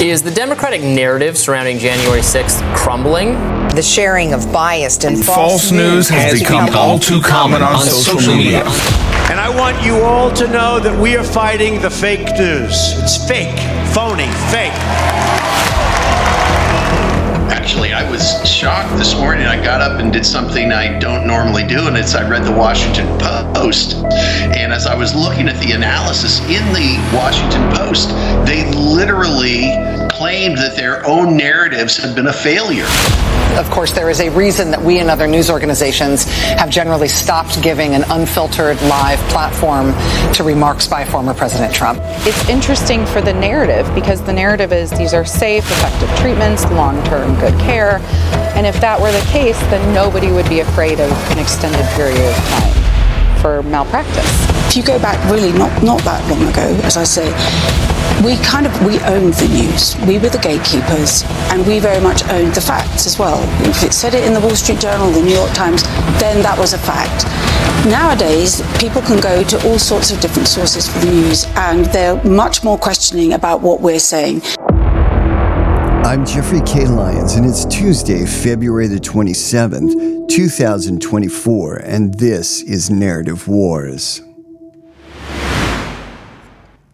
Is the Democratic narrative surrounding January 6th crumbling? The sharing of biased and false, False news has become all too common on social media. And I want you all to know that we are fighting the fake news. It's fake, phony, fake. I was shocked this morning. I got up and did something I don't normally do, and it's I read the Washington Post. And as I was looking at the analysis in the Washington Post, they literally claimed that their own narratives had been a failure. Of course, there is a reason that we and other news organizations have generally stopped giving an unfiltered live platform to remarks by former President Trump. It's interesting for the narrative because the narrative is these are safe, effective treatments, long term good care. And if that were the case, then nobody would be afraid of an extended period of time for malpractice. If you go back really not, not that long ago, as I say, we kind of we owned the news. We were the gatekeepers, and we very much owned the facts as well. If it said it in the Wall Street Journal, the New York Times, then that was a fact. Nowadays, people can go to all sorts of different sources for the news, and they're much more questioning about what we're saying. I'm Jeffrey K. Lyons, and it's Tuesday, February the 27th, 2024, and this is Narrative Wars.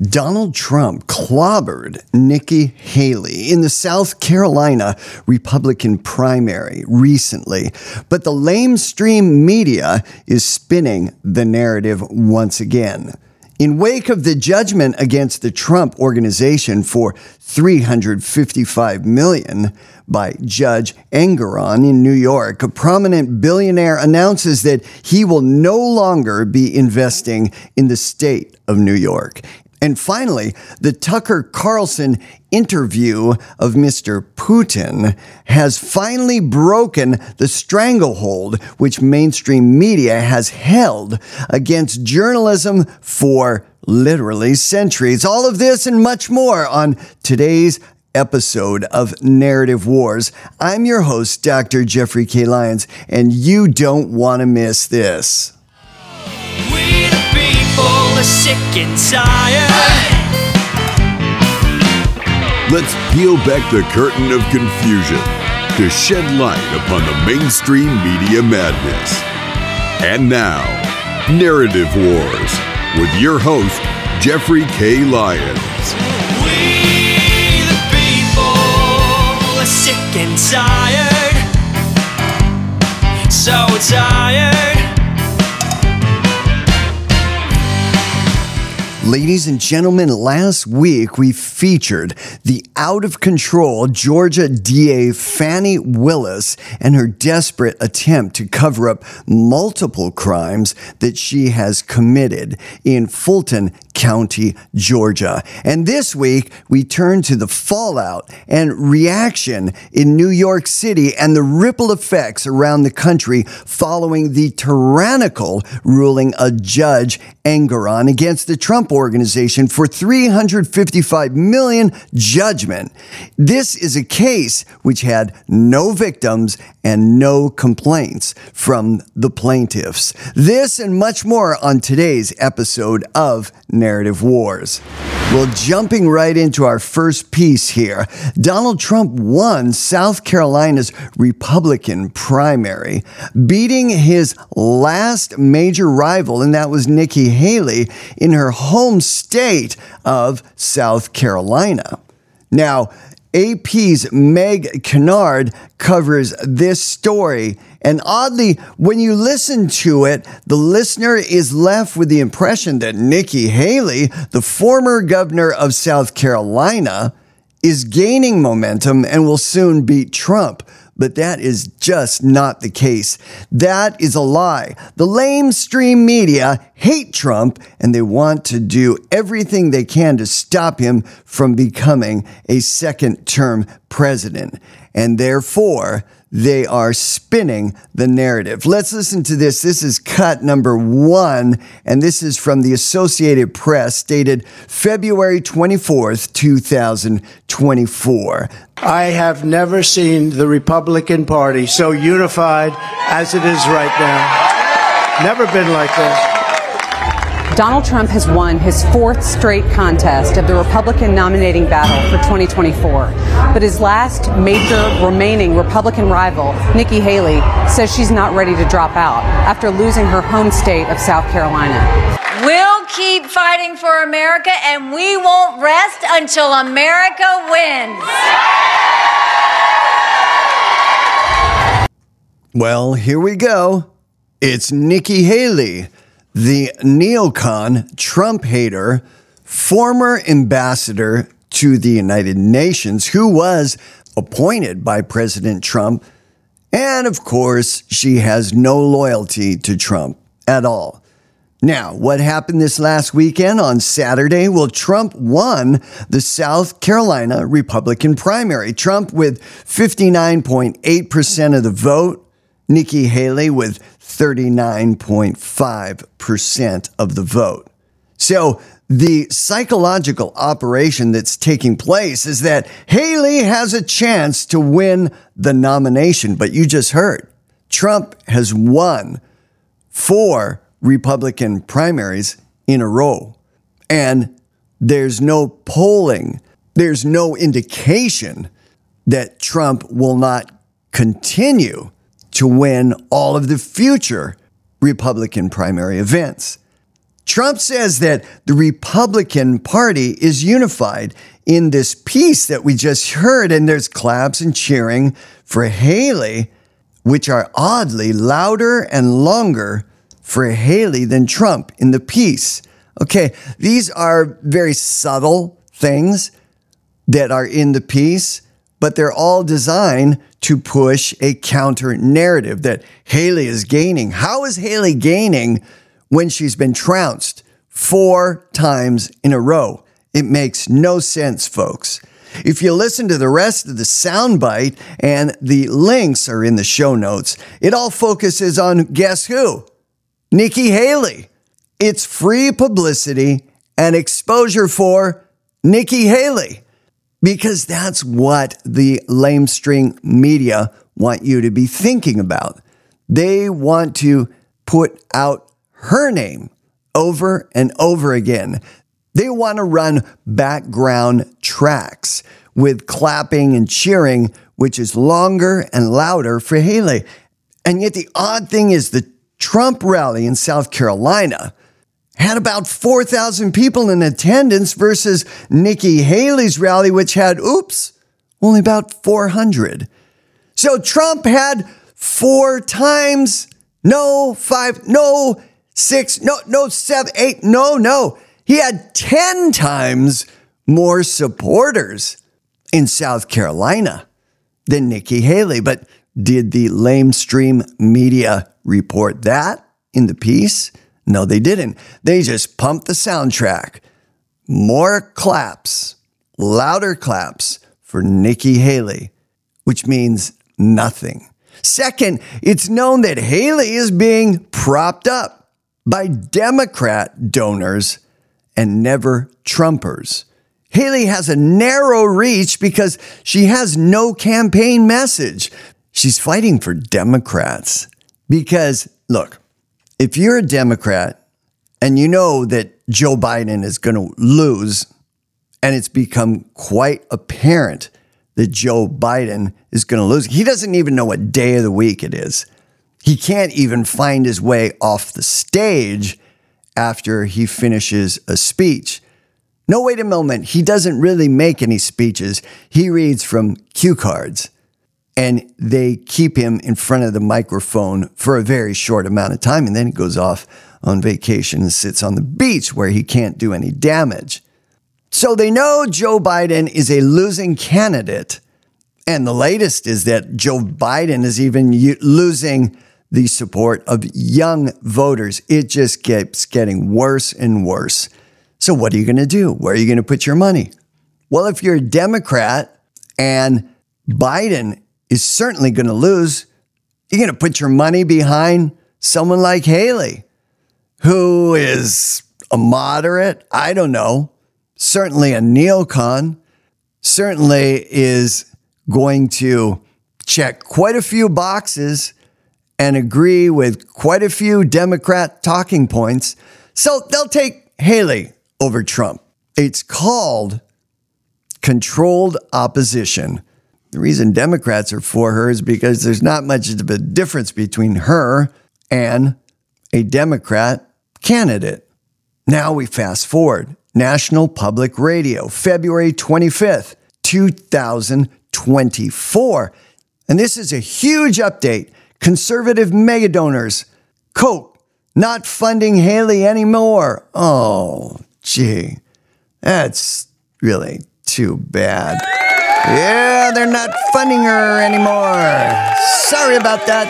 Donald Trump clobbered Nikki Haley in the South Carolina Republican primary recently, but the lamestream media is spinning the narrative once again. In wake of the judgment against the Trump organization for 355 million by Judge Engoron in New York, a prominent billionaire announces that he will no longer be investing in the state of New York. And finally, the Tucker Carlson interview of Mr. Putin has finally broken the stranglehold which mainstream media has held against journalism for literally centuries. All of this and much more on today's episode of Narrative Wars. I'm your host, Dr. Jeffrey K. Lyons, and you don't want to miss this. We people are sick and tired. Let's peel back the curtain of confusion to shed light upon the mainstream media madness. And now, Narrative Wars with your host, Jeffrey K. Lyons. We the people are sick and tired. So tired. Ladies and gentlemen, last week we featured the out of control Georgia DA Fani Willis and her desperate attempt to cover up multiple crimes that she has committed in Fulton County, Georgia. And this week we turn to the fallout and reaction in New York City and the ripple effects around the country following the tyrannical ruling a Judge Engoron against the Trump organization for 355 million judgment. This is a case which had no victims and no complaints from the plaintiffs. This and much more on today's episode of Narrative Wars. Well, jumping right into our first piece here, Donald Trump won South Carolina's Republican primary, beating his last major rival, and that was Nikki Haley in her home state of South Carolina. Now, AP's Meg Kinnard covers this story. And oddly, when you listen to it, the listener is left with the impression that Nikki Haley, the former governor of South Carolina, is gaining momentum and will soon beat Trump. But that is just not the case. That is a lie. The lamestream media hate Trump and they want to do everything they can to stop him from becoming a second term president. And therefore, they are spinning the narrative. Let's listen to this. This is cut number one, and this is from the Associated Press, dated February 24th, 2024. I have never seen the Republican Party so unified as it is right now. Never been like this. Donald Trump has won his fourth straight contest of the Republican nominating battle for 2024. But his last major remaining Republican rival, Nikki Haley, says she's not ready to drop out after losing her home state of South Carolina. We'll keep fighting for America and we won't rest until America wins. Well, here we go. It's Nikki Haley, the neocon Trump hater, former ambassador to the United Nations, who was appointed by President Trump. And of course, she has no loyalty to Trump at all. Now, what happened this last weekend on Saturday? Well, Trump won the South Carolina Republican primary. Trump with 59.8% of the vote, Nikki Haley with 39.5% of the vote. So, the psychological operation that's taking place is that Haley has a chance to win the nomination. But you just heard Trump has won four Republican primaries in a row. And there's no polling, there's no indication that Trump will not continue to win all of the future Republican primary events. Trump says that the Republican Party is unified in this piece that we just heard, and there's claps and cheering for Haley, which are oddly louder and longer for Haley than Trump in the piece. Okay, these are very subtle things that are in the piece, but they're all designed to push a counter narrative that Haley is gaining. How is Haley gaining when she's been trounced four times in a row? It makes no sense, folks. If you listen to the rest of the soundbite, and the links are in the show notes, it all focuses on guess who? Nikki Haley. It's free publicity and exposure for Nikki Haley because that's what the lamestream media want you to be thinking about. They want to put out her name over and over again. They want to run background tracks with clapping and cheering, which is longer and louder for Haley. And yet, the odd thing is the Trump rally in South Carolina had about 4,000 people in attendance versus Nikki Haley's rally, which had, oops, only about 400. So Trump had four times, no, five, no, six, no, no, seven, eight, no, no. He had 10 times more supporters in South Carolina than Nikki Haley. But did the lamestream media report that in the piece? No, they didn't. They just pumped the soundtrack. More claps, louder claps for Nikki Haley, which means nothing. Second, it's known that Haley is being propped up by Democrat donors and never Trumpers. Haley has a narrow reach because she has no campaign message. She's fighting for Democrats because, look, if you're a Democrat and you know that Joe Biden is going to lose, and it's become quite apparent that Joe Biden is going to lose, he doesn't even know what day of the week it is. He can't even find his way off the stage after he finishes a speech. No, wait a moment. He doesn't really make any speeches. He reads from cue cards and they keep him in front of the microphone for a very short amount of time. And then he goes off on vacation and sits on the beach where he can't do any damage. So they know Joe Biden is a losing candidate. And the latest is that Joe Biden is even losing the support of young voters. It just keeps getting worse and worse. So, what are you going to do? Where are you going to put your money? Well, if you're a Democrat and Biden is certainly going to lose. You're going to put your money behind someone like Haley, who is a moderate, I don't know, certainly a neocon, certainly is going to check quite a few boxes and agree with quite a few Democrat talking points. So they'll take Haley over Trump. It's called controlled opposition. The reason Democrats are for her is because there's not much of a difference between her and a Democrat candidate. Now we fast forward. National Public Radio, February 25th, 2024. And this is a huge update. Conservative megadonors, Koch, not funding Haley anymore. Oh, gee, that's really too bad. Yeah, they're not funding her anymore. Sorry about that.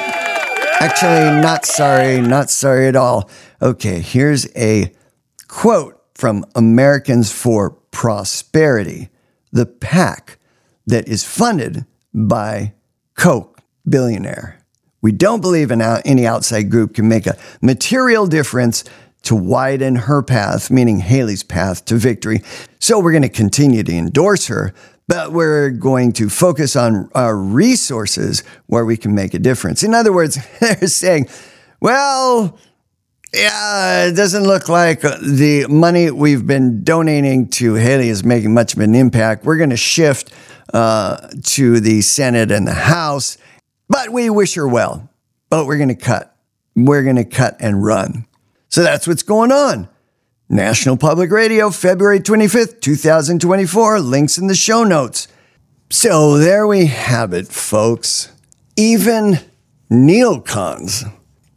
Actually, not sorry, not sorry at all. Okay, here's a quote from Americans for Prosperity, the PAC that is funded by Koch, billionaire. We don't believe in any outside group can make a material difference to widen her path, meaning Haley's path to victory. So we're going to continue to endorse her, but we're going to focus on our resources where we can make a difference. In other words, they're saying, well, yeah, it doesn't look like the money we've been donating to Haley is making much of an impact. We're going to shift uh, to the Senate and the House, but we wish her well. But we're going to cut. We're going to cut and run. So that's what's going on. National Public Radio, February 25th, 2024. Links in the show notes. So there we have it, folks. Even neocons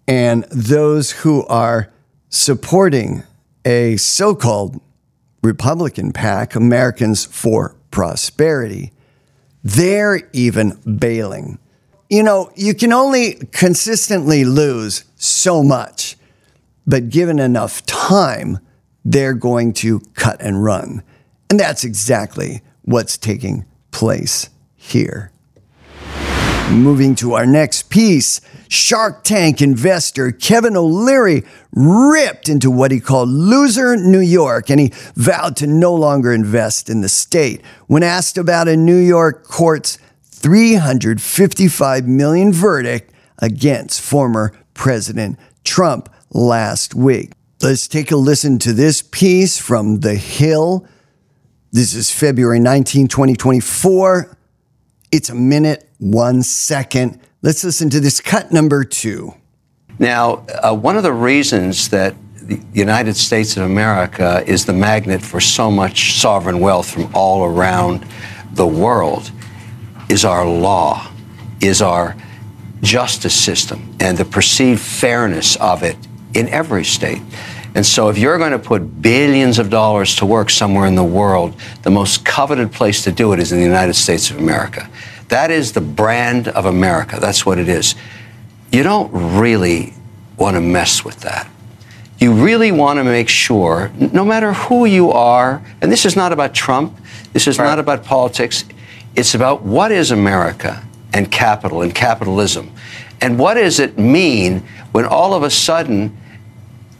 and those who are supporting a so called Republican PAC, Americans for Prosperity, they're even bailing. You know, you can only consistently lose so much, but given enough time, they're going to cut and run. And that's exactly what's taking place here. Moving to our next piece Shark Tank investor Kevin O'Leary ripped into what he called loser New York and he vowed to no longer invest in the state. When asked about a New York court's 355 million verdict against former President Trump last week. Let's take a listen to this piece from The Hill. This is February 19, 2024. It's a minute, one second. Let's listen to this cut number two. Now, uh, one of the reasons that the United States of America is the magnet for so much sovereign wealth from all around the world is our law, is our justice system, and the perceived fairness of it in every state. And so, if you're going to put billions of dollars to work somewhere in the world, the most coveted place to do it is in the United States of America. That is the brand of America. That's what it is. You don't really want to mess with that. You really want to make sure, no matter who you are, and this is not about Trump, this is right. not about politics, it's about what is America and capital and capitalism. And what does it mean when all of a sudden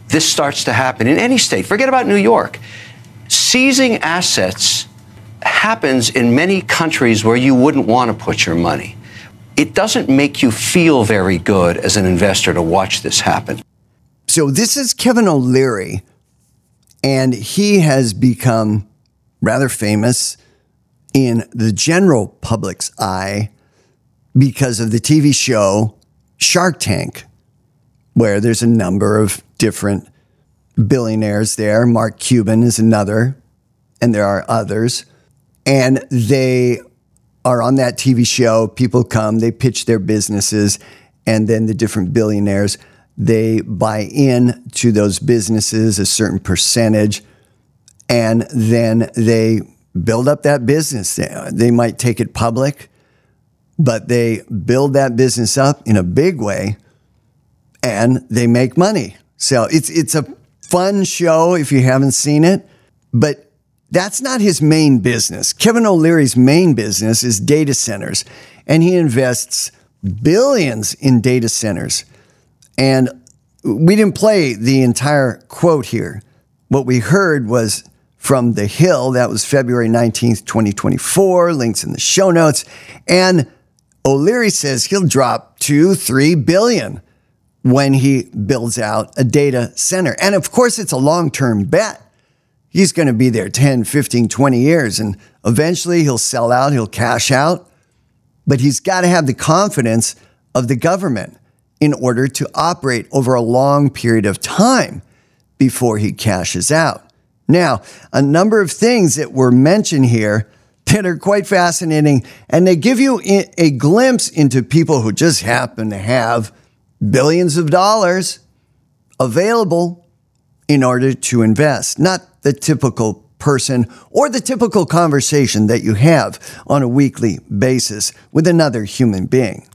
this starts to happen in any state. Forget about New York. Seizing assets happens in many countries where you wouldn't want to put your money. It doesn't make you feel very good as an investor to watch this happen. So, this is Kevin O'Leary, and he has become rather famous in the general public's eye because of the TV show Shark Tank, where there's a number of different billionaires there. Mark Cuban is another, and there are others. And they are on that TV show. People come, they pitch their businesses, and then the different billionaires they buy in to those businesses a certain percentage, and then they build up that business. They might take it public, but they build that business up in a big way, and they make money. So it's it's a fun show if you haven't seen it, but that's not his main business. Kevin O'Leary's main business is data centers, and he invests billions in data centers. And we didn't play the entire quote here. What we heard was from The Hill. That was February 19th, 2024. Links in the show notes. And O'Leary says he'll drop two, three billion when he builds out a data center. And of course, it's a long term bet. He's going to be there 10, 15, 20 years, and eventually he'll sell out, he'll cash out. But he's got to have the confidence of the government in order to operate over a long period of time before he cashes out. Now, a number of things that were mentioned here that are quite fascinating, and they give you a glimpse into people who just happen to have billions of dollars available in order to invest, not the typical person or the typical conversation that you have on a weekly basis with another human being.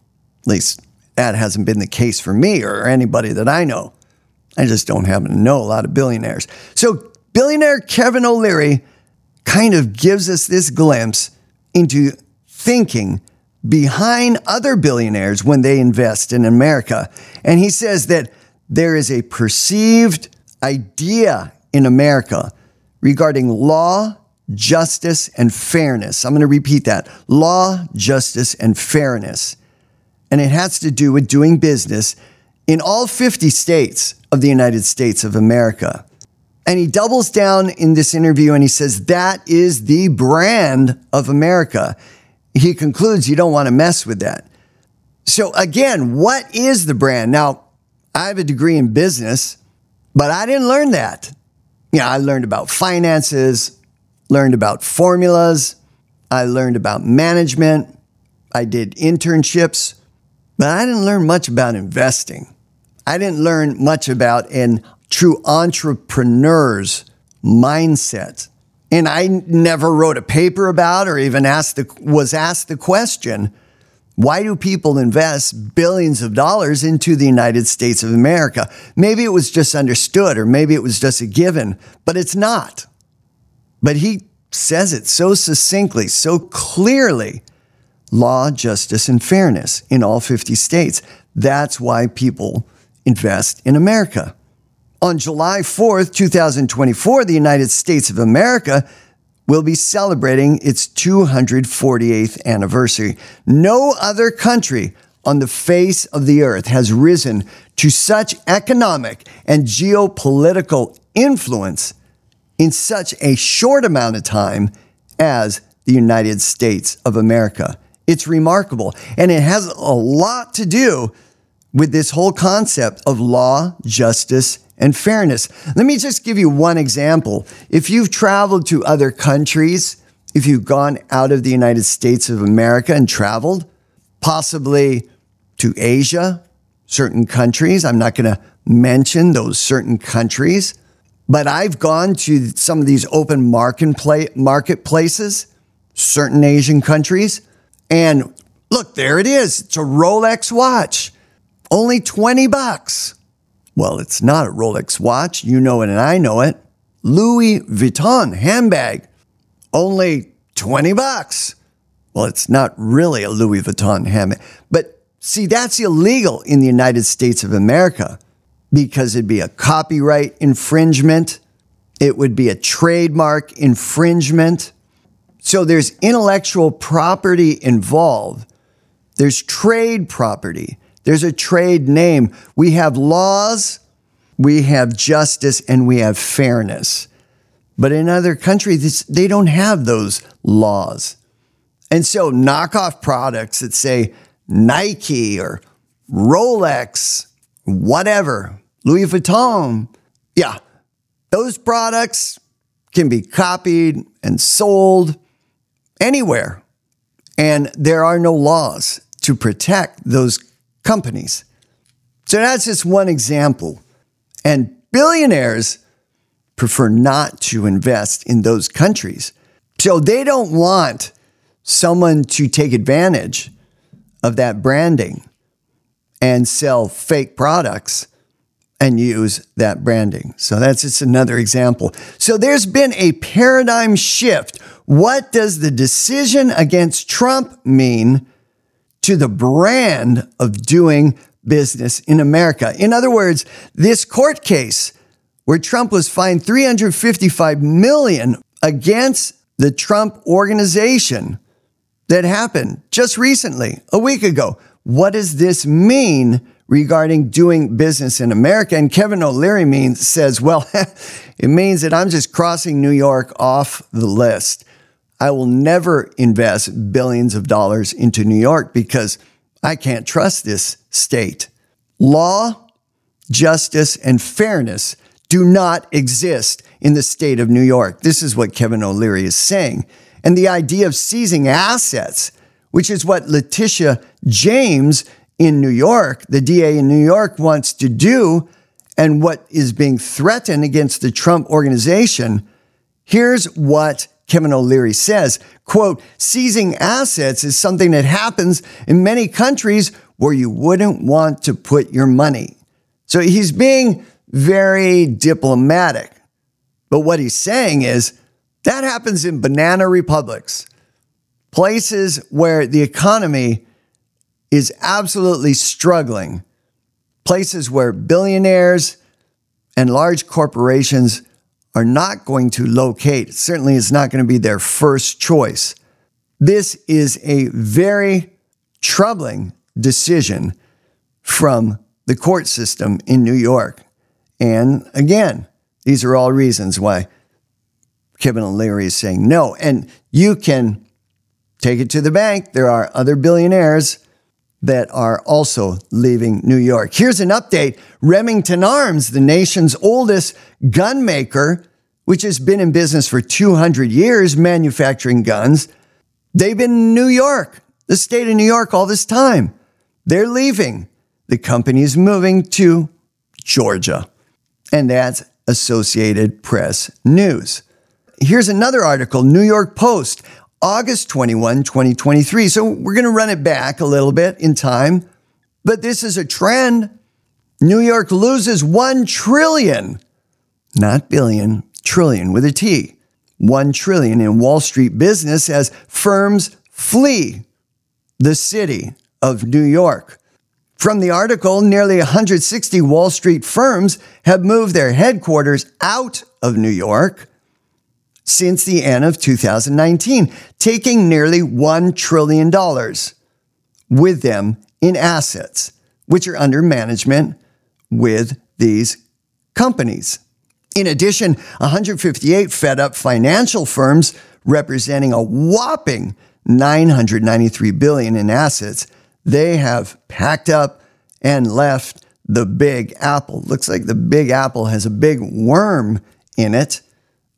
At least that hasn't been the case for me or anybody that I know. I just don't happen to know a lot of billionaires. So, billionaire Kevin O'Leary kind of gives us this glimpse into thinking behind other billionaires when they invest in America. And he says that there is a perceived idea in America regarding law, justice, and fairness. I'm going to repeat that law, justice, and fairness. And it has to do with doing business in all 50 states of the United States of America. And he doubles down in this interview and he says that is the brand of America. He concludes you don't want to mess with that. So, again, what is the brand? Now, I have a degree in business, but I didn't learn that. Yeah, I learned about finances, learned about formulas, I learned about management, I did internships, but I didn't learn much about investing. I didn't learn much about an true entrepreneur's mindset. And I never wrote a paper about or even asked the, was asked the question, why do people invest billions of dollars into the United States of America? Maybe it was just understood or maybe it was just a given, but it's not. But he says it so succinctly, so clearly law, justice, and fairness in all 50 states. That's why people invest in America. On July 4th, 2024, the United States of America will be celebrating its 248th anniversary. No other country on the face of the earth has risen to such economic and geopolitical influence in such a short amount of time as the United States of America. It's remarkable. And it has a lot to do with this whole concept of law, justice, and fairness. Let me just give you one example. If you've traveled to other countries, if you've gone out of the United States of America and traveled, possibly to Asia, certain countries, I'm not going to mention those certain countries, but I've gone to some of these open market marketplaces, certain Asian countries, and look, there it is. It's a Rolex watch, only 20 bucks. Well, it's not a Rolex watch. You know it and I know it. Louis Vuitton handbag, only 20 bucks. Well, it's not really a Louis Vuitton handbag. But see, that's illegal in the United States of America because it'd be a copyright infringement, it would be a trademark infringement. So there's intellectual property involved, there's trade property. There's a trade name. We have laws, we have justice, and we have fairness. But in other countries, they don't have those laws. And so knockoff products that say Nike or Rolex, whatever, Louis Vuitton, yeah, those products can be copied and sold anywhere. And there are no laws to protect those companies. So that's just one example. And billionaires prefer not to invest in those countries. So they don't want someone to take advantage of that branding and sell fake products and use that branding. So that's just another example. So there's been a paradigm shift. What does the decision against Trump mean to the brand of doing business in America. In other words, this court case where Trump was fined 355 million against the Trump organization that happened just recently, a week ago. What does this mean regarding doing business in America. And Kevin O'Leary means says, well, it means that I'm just crossing New York off the list. I will never invest billions of dollars into New York because I can't trust this state. Law, justice, and fairness do not exist in the state of New York. This is what Kevin O'Leary is saying. And the idea of seizing assets, which is what Letitia James in New York, the DA in New York, wants to do, and what is being threatened against the Trump organization. Here's what Kevin O'Leary says, quote, seizing assets is something that happens in many countries where you wouldn't want to put your money. So he's being very diplomatic. But what he's saying is that happens in banana republics, places where the economy is absolutely struggling, places where billionaires and large corporations are not going to locate. Certainly it's not going to be their first choice. This is a very troubling decision from the court system in New York. And again, these are all reasons why Kevin O'Leary is saying no. And you can take it to the bank. There are other billionaires that are also leaving New York. Here's an update Remington Arms, the nation's oldest gun maker, which has been in business for 200 years manufacturing guns, they've been in New York, the state of New York, all this time. They're leaving. The company is moving to Georgia. And that's Associated Press News. Here's another article New York Post, August 21, 2023. So we're going to run it back a little bit in time, but this is a trend. New York loses 1 trillion, not billion, trillion with a T. 1 trillion in Wall Street business as firms flee the city of New York. From the article, nearly 160 Wall Street firms have moved their headquarters out of New York since the end of 2019, taking nearly $1 trillion with them in assets, which are under management with these companies. In addition, 158 fed up financial firms representing a whopping 993 billion in assets, they have packed up and left the Big Apple. Looks like the Big Apple has a big worm in it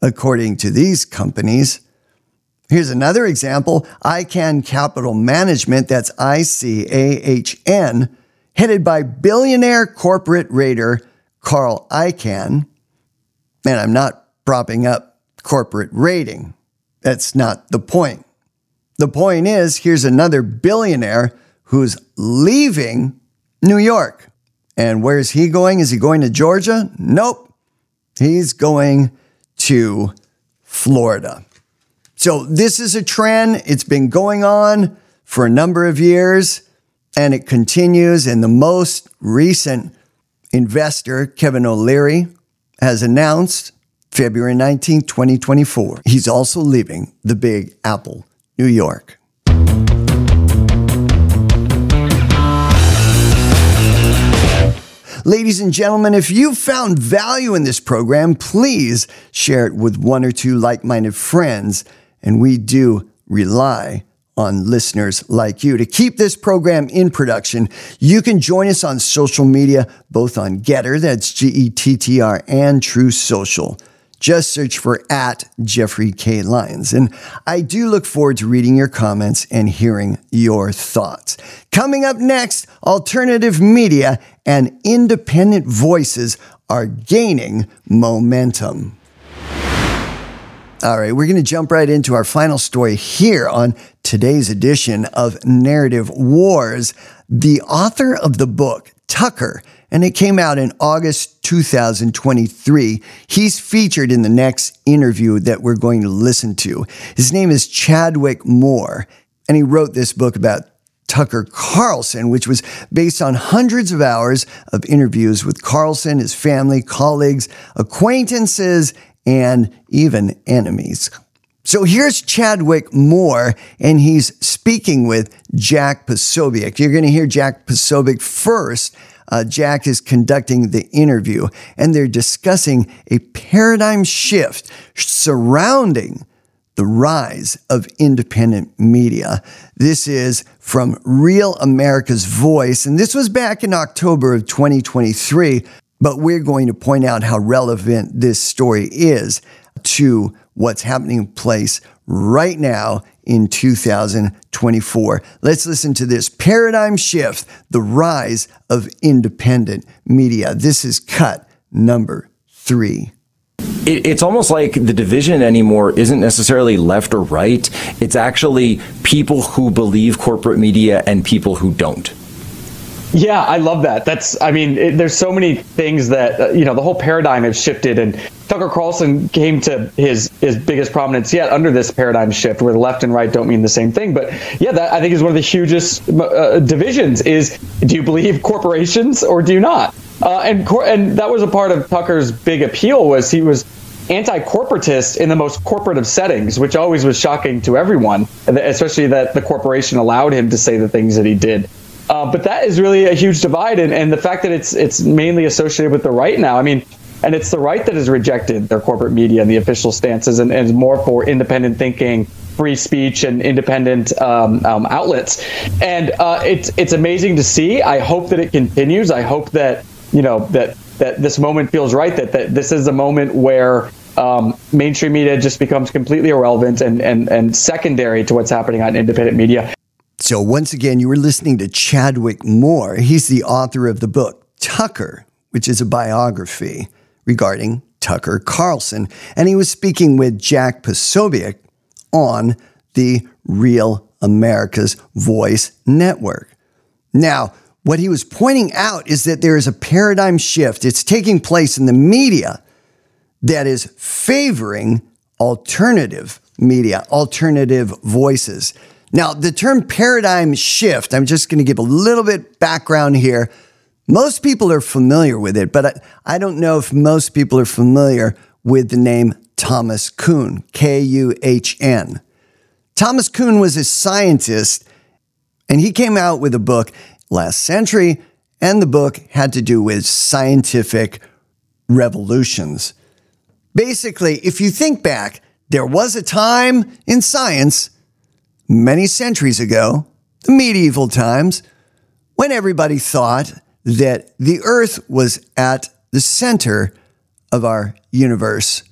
according to these companies. Here's another example ICAHN Capital Management, that's I C A H N, headed by billionaire corporate raider Carl Icahn. And I'm not propping up corporate raiding. That's not the point. The point is here's another billionaire who's leaving New York. And where's he going? Is he going to Georgia? Nope. He's going to Florida. So this is a trend. It's been going on for a number of years and it continues. And the most recent investor, Kevin O'Leary, has announced February 19, 2024. He's also leaving the Big Apple, New York. Ladies and gentlemen, if you found value in this program, please share it with one or two like minded friends. And we do rely on listeners like you. To keep this program in production, you can join us on social media, both on GETTR, that's G E T T R, and Truth Social. Just search for at Jeffrey K. Lyons. And I do look forward to reading your comments and hearing your thoughts. Coming up next, alternative media and independent voices are gaining momentum. All right, we're going to jump right into our final story here on today's edition of Narrative Wars. The author of the book, Tucker, and it came out in August 2023. He's featured in the next interview that we're going to listen to. His name is Chadwick Moore, and he wrote this book about Tucker Carlson, which was based on hundreds of hours of interviews with Carlson, his family, colleagues, acquaintances, and even enemies. So here's Chadwick Moore, and he's speaking with Jack Posobiec. You're going to hear Jack Posobiec first uh, Jack is conducting the interview, and they're discussing a paradigm shift surrounding the rise of independent media. This is from Real America's Voice, and this was back in October of 2023. But we're going to point out how relevant this story is to what's happening in place right now in 2024. Let's listen to this paradigm shift, the rise of independent media. This is cut number three. It's almost like the division anymore isn't necessarily left or right. It's actually people who believe corporate media and people who don't. Yeah, I love that. That's, I mean, it, there's so many things that, uh, you know, the whole paradigm has shifted. And Tucker Carlson came to his, his biggest prominence yet under this paradigm shift where left and right don't mean the same thing. But yeah, that I think is one of the hugest uh, divisions is do you believe corporations or do you not? Uh, and, cor- and that was a part of Tucker's big appeal was he was anti-corporatist in the most corporate of settings, which always was shocking to everyone, especially that the corporation allowed him to say the things that he did. Uh, but that is really a huge divide, and, and the fact that it's it's mainly associated with the right now. I mean, and it's the right that has rejected their corporate media and the official stances, and, is more for independent thinking, free speech, and independent um, um, outlets. And uh, it's it's amazing to see. I hope that it continues. I hope that you know that that this moment feels right. That that this is a moment where um, mainstream media just becomes completely irrelevant and, and, and secondary to what's happening on independent media. So, once again, you were listening to Chadwick Moore. He's the author of the book Tucker, which is a biography regarding Tucker Carlson. And he was speaking with Jack Posobiec on the Real America's Voice Network. Now, what he was pointing out is that there is a paradigm shift. It's taking place in the media that is favoring alternative media, alternative voices. Now, the term paradigm shift, I'm just going to give a little bit background here. Most people are familiar with it, but I, I don't know if most people are familiar with the name Thomas Kuhn, K U H N. Thomas Kuhn was a scientist, and he came out with a book last century, and the book had to do with scientific revolutions. Basically, if you think back, there was a time in science many centuries ago, the medieval times, when everybody thought that the earth was at the center of our universe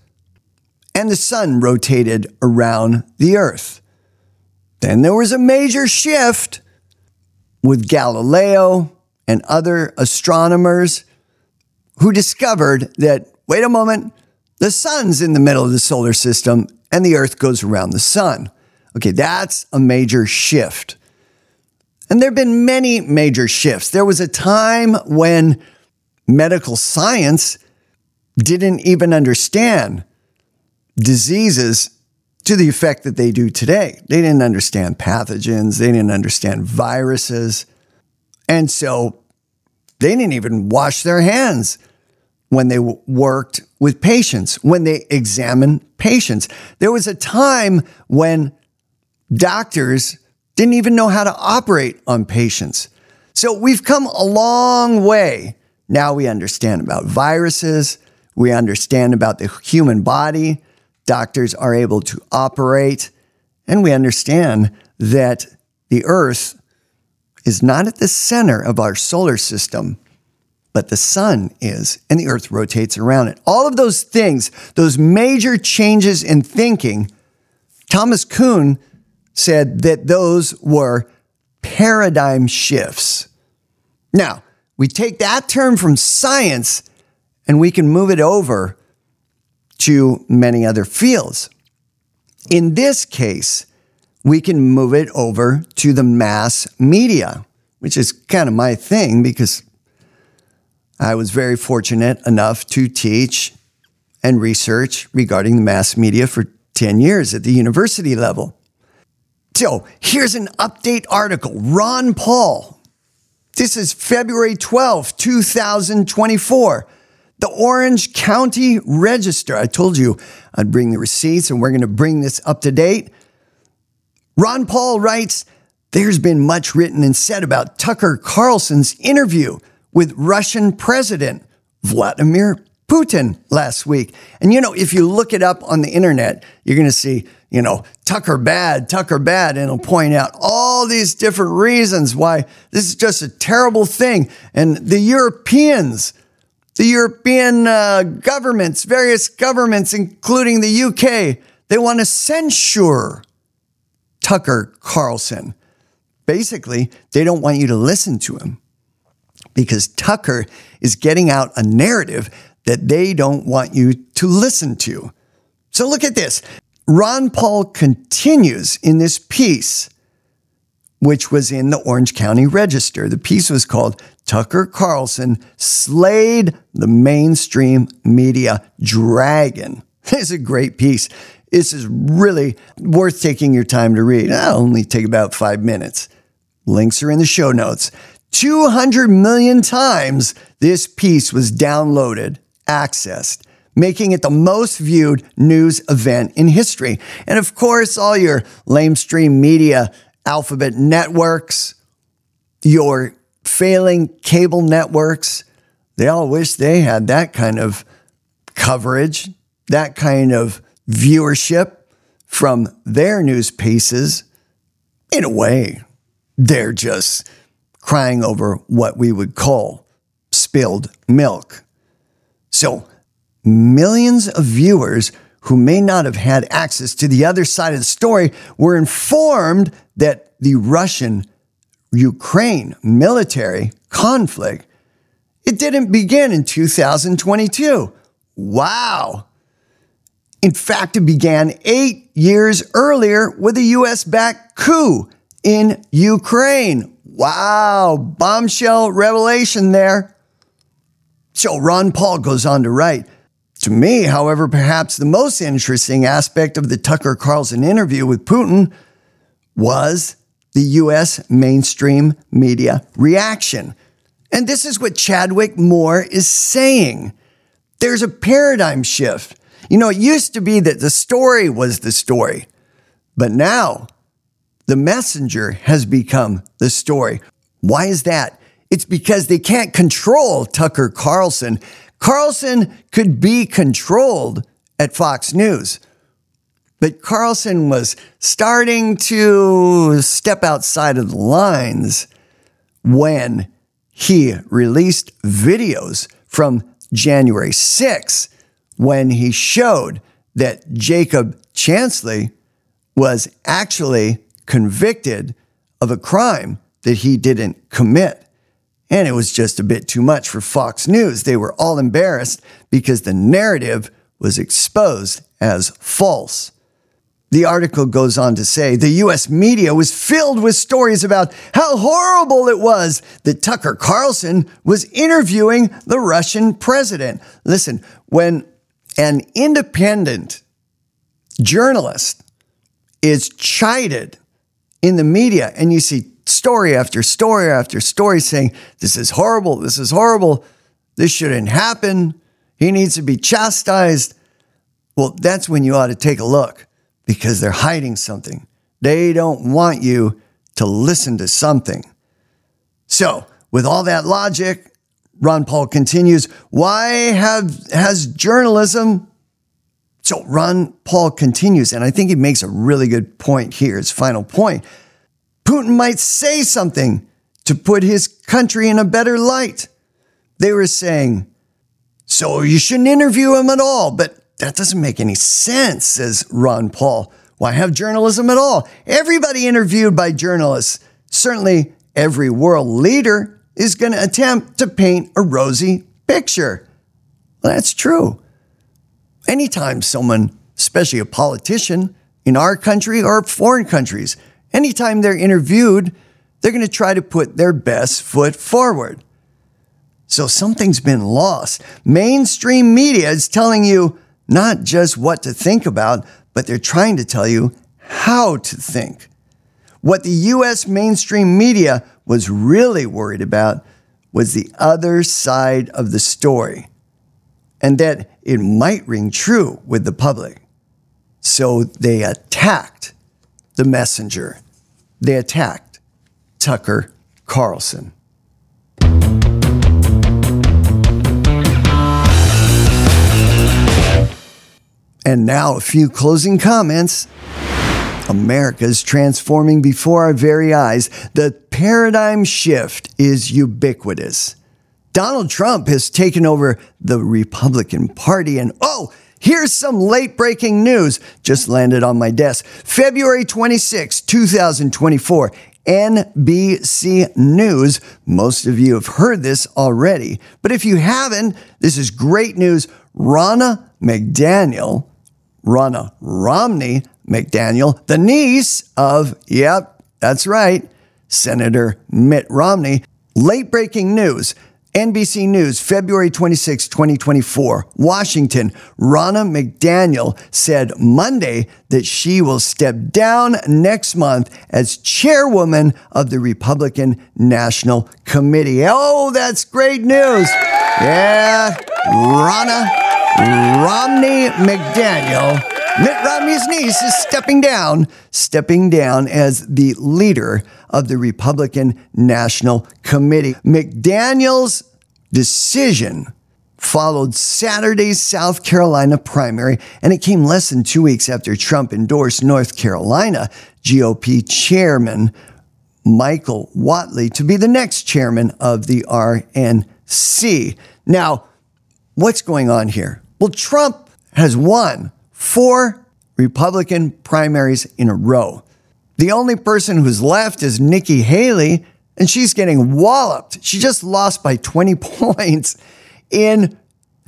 and the sun rotated around the earth. Then there was a major shift with Galileo and other astronomers who discovered that, wait a moment, the sun's in the middle of the solar system and the earth goes around the sun. Okay, that's a major shift. And there have been many major shifts. There was a time when medical science didn't even understand diseases to the effect that they do today. They didn't understand pathogens, they didn't understand viruses. And so they didn't even wash their hands when they worked with patients, when they examined patients. There was a time when doctors didn't even know how to operate on patients. So we've come a long way. Now we understand about viruses, we understand about the human body. Doctors are able to operate, and we understand that the earth is not at the center of our solar system, but the sun is, and the earth rotates around it. All of those things, those major changes in thinking, Thomas Kuhn said that those were paradigm shifts. Now, we take that term from science and we can move it over to many other fields. In this case, we can move it over to the mass media, which is kind of my thing because I was very fortunate enough to teach and research regarding the mass media for 10 years at the university level. So here's an update article. Ron Paul. This is February 12, 2024. The Orange County Register. I told you I'd bring the receipts and we're going to bring this up to date. Ron Paul writes There's been much written and said about Tucker Carlson's interview with Russian President Vladimir Putin last week. And you know, if you look it up on the internet, you're going to see, you know, Tucker bad, Tucker bad, and it'll point out all these different reasons why this is just a terrible thing. And the Europeans, the European uh, governments, various governments, including the UK, they want to censure Tucker Carlson. Basically, they don't want you to listen to him because Tucker is getting out a narrative that they don't want you to listen to. So look at this. Ron Paul continues in this piece, which was in the Orange County Register. The piece was called Tucker Carlson Slayed the Mainstream Media Dragon. It's a great piece. This is really worth taking your time to read. It'll only take about five minutes. Links are in the show notes. 200 million times this piece was downloaded, accessed, making it the most viewed news event in history. And of course, all your lamestream media alphabet networks, your failing cable networks, they all wish they had that kind of coverage, that kind of viewership from their news pieces. In a way, they're just crying over what we would call spilled milk. So, millions of viewers who may not have had access to the other side of the story were informed that the Russian Ukraine military conflict it didn't begin in 2022. Wow. In fact, it began 8 years earlier with a US backed coup in Ukraine. Wow, bombshell revelation there. So Ron Paul goes on to write To me, however, perhaps the most interesting aspect of the Tucker Carlson interview with Putin was the US mainstream media reaction. And this is what Chadwick Moore is saying. There's a paradigm shift. You know, it used to be that the story was the story, but now the messenger has become the story. Why is that? It's because they can't control Tucker Carlson. Carlson could be controlled at Fox News, but Carlson was starting to step outside of the lines when he released videos from January 6th when he showed that Jacob Chansley was actually convicted of a crime that he didn't commit. And it was just a bit too much for Fox News. They were all embarrassed because the narrative was exposed as false. The article goes on to say the US media was filled with stories about how horrible it was that Tucker Carlson was interviewing the Russian president. Listen, when an independent journalist is chided in the media and you see story after story after story saying, This is horrible, this is horrible, this shouldn't happen, he needs to be chastised. Well, that's when you ought to take a look because they're hiding something. They don't want you to listen to something. So, with all that logic, Ron Paul continues, why have has journalism so Ron Paul continues, and I think he makes a really good point here, his final point. Putin might say something to put his country in a better light. They were saying, so you shouldn't interview him at all, but that doesn't make any sense, says Ron Paul. Why have journalism at all? Everybody interviewed by journalists, certainly every world leader, is going to attempt to paint a rosy picture. Well, that's true. Anytime someone, especially a politician in our country or foreign countries, anytime they're interviewed, they're going to try to put their best foot forward. So something's been lost. Mainstream media is telling you not just what to think about, but they're trying to tell you how to think. What the US mainstream media was really worried about was the other side of the story and that it might ring true with the public. So they attacked the messenger. They attacked Tucker Carlson. And now, a few closing comments. America is transforming before our very eyes. The paradigm shift is ubiquitous. Donald Trump has taken over the Republican Party, and oh, here's some late breaking news just landed on my desk. February 26, 2024. NBC News. Most of you have heard this already, but if you haven't, this is great news. Ronna McDaniel, Ronna Romney McDaniel, the niece of, yep, that's right, Senator Mitt Romney. Late breaking news. NBC News, February 26, 2024. Washington, Ronna McDaniel said Monday that she will step down next month as chairwoman of the Republican National Committee. Oh, that's great news. Yeah, Ronna Romney McDaniel. Mitt Romney's niece is stepping down, stepping down as the leader of the Republican National Committee. McDaniel's decision followed Saturday's South Carolina primary, and it came less than two weeks after Trump endorsed North Carolina GOP chairman Michael Whatley to be the next chairman of the RNC. Now, what's going on here? Well, Trump has won four Republican primaries in a row. The only person who's left is Nikki Haley, and she's getting walloped. She just lost by 20 points in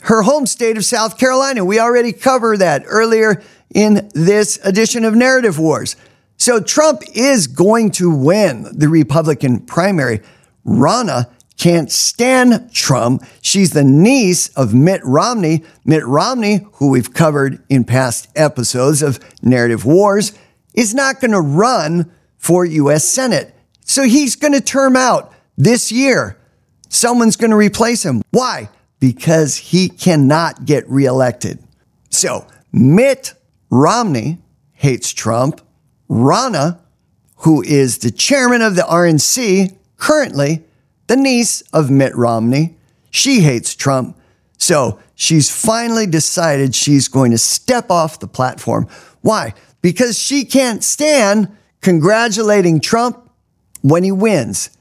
her home state of South Carolina. We already covered that earlier in this edition of Narrative Wars. So Trump is going to win the Republican primary. Ronna can't stand Trump. She's the niece of Mitt Romney. Mitt Romney, who we've covered in past episodes of Narrative Wars, is not going to run for U.S. Senate. So he's going to term out this year. Someone's going to replace him. Why? Because he cannot get reelected. So Mitt Romney hates Trump. Ronna, who is the chairman of the RNC currently, the niece of Mitt Romney, she hates Trump. So she's finally decided she's going to step off the platform. Why? Because she can't stand congratulating Trump when he wins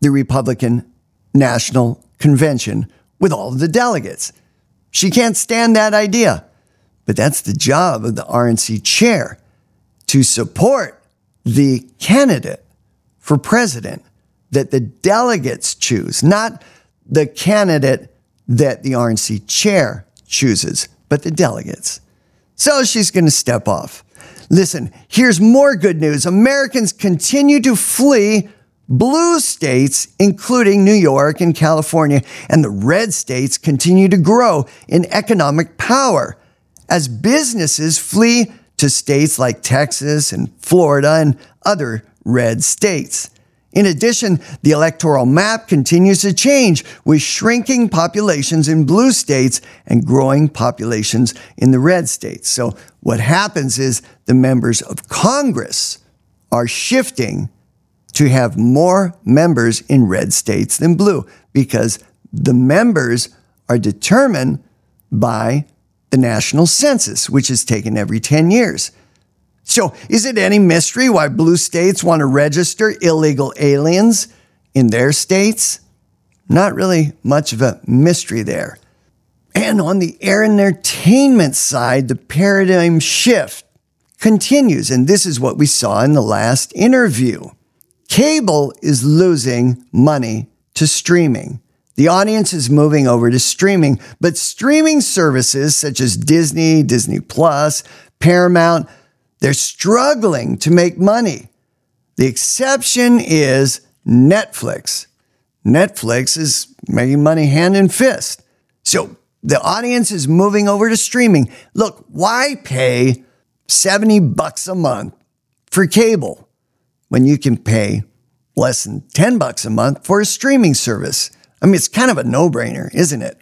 the Republican National Convention with all of the delegates. She can't stand that idea. But that's the job of the RNC chair to support the candidate for president that the delegates choose, not the candidate that the RNC chair chooses, but the delegates. So she's going to step off. Listen, here's more good news. Americans continue to flee blue states, including New York and California, and the red states continue to grow in economic power as businesses flee to states like Texas and Florida and other red states. In addition, the electoral map continues to change with shrinking populations in blue states and growing populations in the red states. So, what happens is the members of Congress are shifting to have more members in red states than blue because the members are determined by the national census, which is taken every 10 years. So, is it any mystery why blue states want to register illegal aliens in their states? Not really much of a mystery there. And on the air entertainment side, the paradigm shift continues. And this is what we saw in the last interview. Cable is losing money to streaming. The audience is moving over to streaming, but streaming services such as Disney, Disney Plus, Paramount, they're struggling to make money. The exception is Netflix. Netflix is making money hand and fist. So the audience is moving over to streaming. Look, why pay 70 bucks a month for cable when you can pay less than 10 bucks a month for a streaming service? I mean, it's kind of a no brainer, isn't it?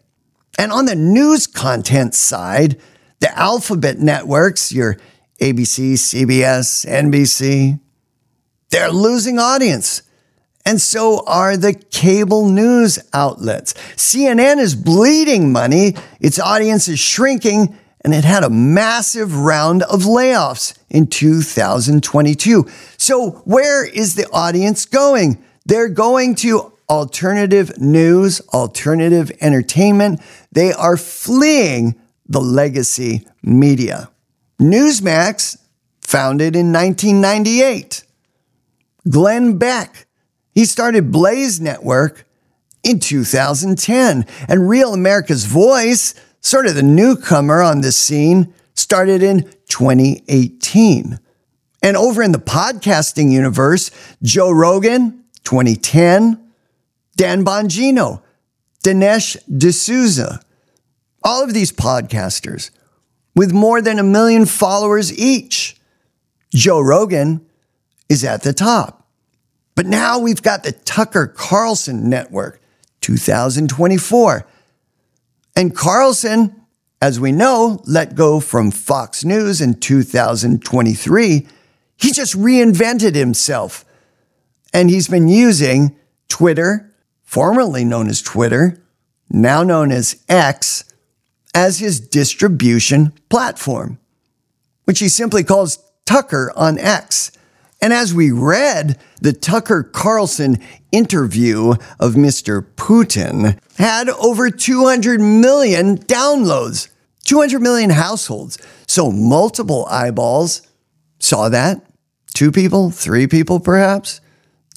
And on the news content side, the alphabet networks, your ABC, CBS, NBC, they're losing audience. And so are the cable news outlets. CNN is bleeding money, its audience is shrinking, and it had a massive round of layoffs in 2022. So, where is the audience going? They're going to alternative news, alternative entertainment. They are fleeing the legacy media. Newsmax, founded in 1998. Glenn Beck, he started Blaze Network in 2010. And Real America's Voice, sort of the newcomer on this scene, started in 2018. And over in the podcasting universe, Joe Rogan, 2010, Dan Bongino, Dinesh D'Souza, all of these podcasters with more than a million followers each. Joe Rogan is at the top. But now we've got the Tucker Carlson Network, 2024. And Carlson, as we know, let go from Fox News in 2023. He just reinvented himself. And he's been using Twitter, formerly known as Twitter, now known as X, as his distribution platform, which he simply calls Tucker on X. And as we read, the Tucker Carlson interview of Mr. Putin had over 200 million downloads, 200 million households. So multiple eyeballs saw that. Two people, three people perhaps,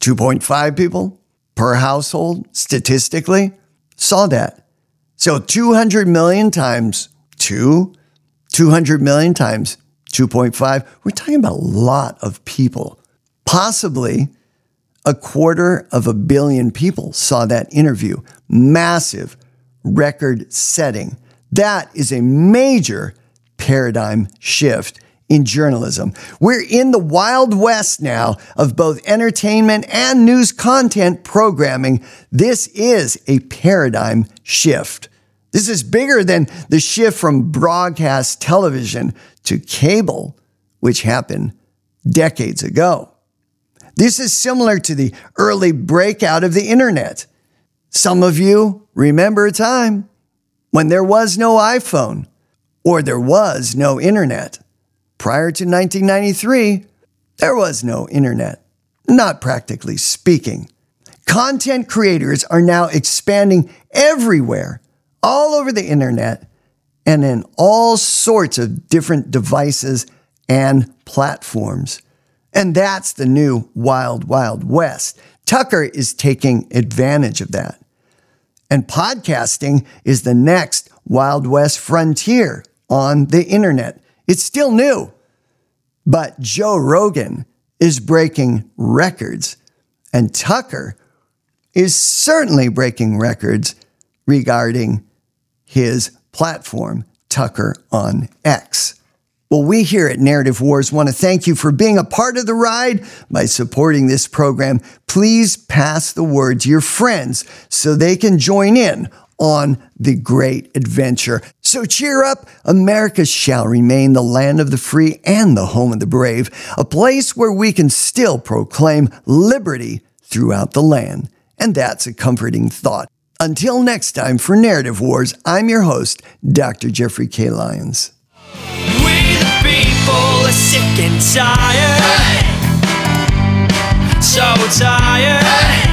2.5 people per household statistically saw that. So 200 million times two, 200 million times 2.5, we're talking about a lot of people. Possibly a quarter of a billion people saw that interview. Massive, record setting. That is a major paradigm shift in journalism. We're in the wild west now of both entertainment and news content programming. This is a paradigm shift. This is bigger than the shift from broadcast television to cable, which happened decades ago. This is similar to the early breakout of the internet. Some of you remember a time when there was no iPhone or there was no internet. Prior to 1993, there was no internet, not practically speaking. Content creators are now expanding everywhere, all over the internet, and in all sorts of different devices and platforms. And that's the new Wild Wild West. Tucker is taking advantage of that. And podcasting is the next Wild West frontier on the internet. It's still new, but Joe Rogan is breaking records, and Tucker is certainly breaking records regarding his platform, Tucker on X. Well, we here at Narrative Wars want to thank you for being a part of the ride by supporting this program. Please pass the word to your friends so they can join in on the great adventure. So cheer up. America shall remain the land of the free and the home of the brave, a place where we can still proclaim liberty throughout the land. And that's a comforting thought. Until next time for Narrative Wars, I'm your host, Dr. Jeffrey K. Lyons. We the people are sick and tired. So tired.